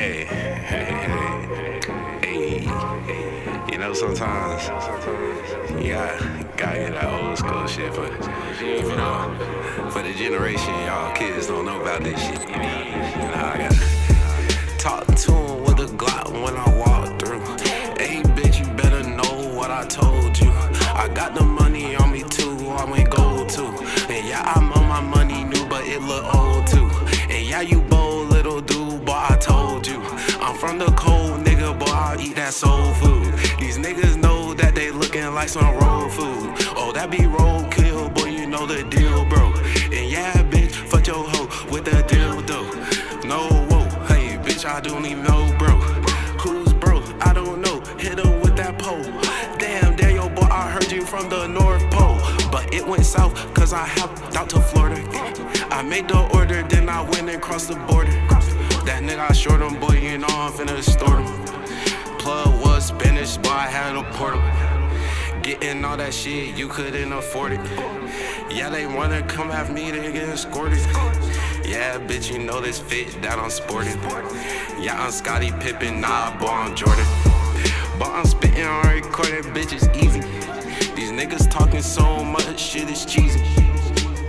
Hey, hey, hey, hey. You know, sometimes, yeah, gotta get that old school shit for, you know, for the generation y'all kids don't know about this shit. You know, I gotta talk to him with a Glock when I walk through. Hey, bitch, you better know what I told you. I got the money on me too, I went gold too. And yeah, I'm on my money new, but it look nigga, boy, I eat that soul food. These niggas know that they looking like some road food. Oh, that be roadkill, boy, you know the deal, bro. And yeah, bitch, fuck your hoe with the dildo. No, whoa, hey, bitch, I don't even know, bro. Who's bro? I don't know. Hit him with that pole. Damn, Daniel, boy, I heard you from the North Pole. But it went south, cause I hopped out to Florida. I made the order, then I went and crossed the border. That nigga, I short him, boy, you know I'm finna store. Plug was Spanish, but I had a portal. Getting all that shit, you couldn't afford it. Yeah, they wanna come have me to get escorted. Yeah, bitch, you know this fit that I'm sporting. Yeah, I'm Scottie Pippen, nah, boy, I'm Jordan. But I'm spitting on recorded, bitch, it's easy. These niggas talking so much, shit is cheesy.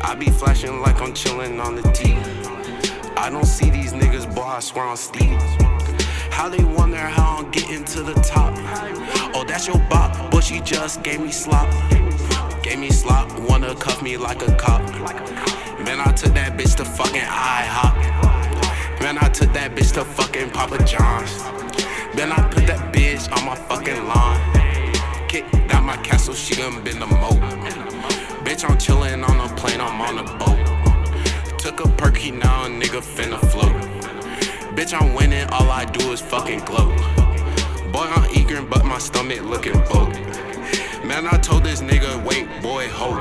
I be flashing like I'm chilling on the TV. I don't see these niggas, boy, I swear I'm Stevie. How they wonder how I'm getting to the top. Oh, that's your bop, but she just gave me slop. Gave me slop, wanna cuff me like a cop. Man, I took that bitch to fucking IHOP. Man, I took that bitch to fucking Papa John's. Then I put that bitch on my fucking lawn. Kicked out my castle, she done been the moat. Bitch, I'm chillin' on a plane, I'm on a boat. Took a perky, now a nigga finna. Bitch, I'm winning, all I do is fucking gloat. Boy, I'm eager, but my stomach looking broke. Man, I told this nigga, wait, boy, hold.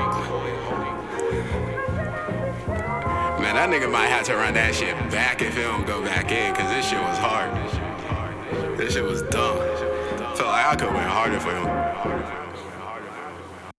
Man, that nigga might have to run that shit back if it don't go back in, cause this shit was hard. This shit was dumb. Felt like I could went harder for him.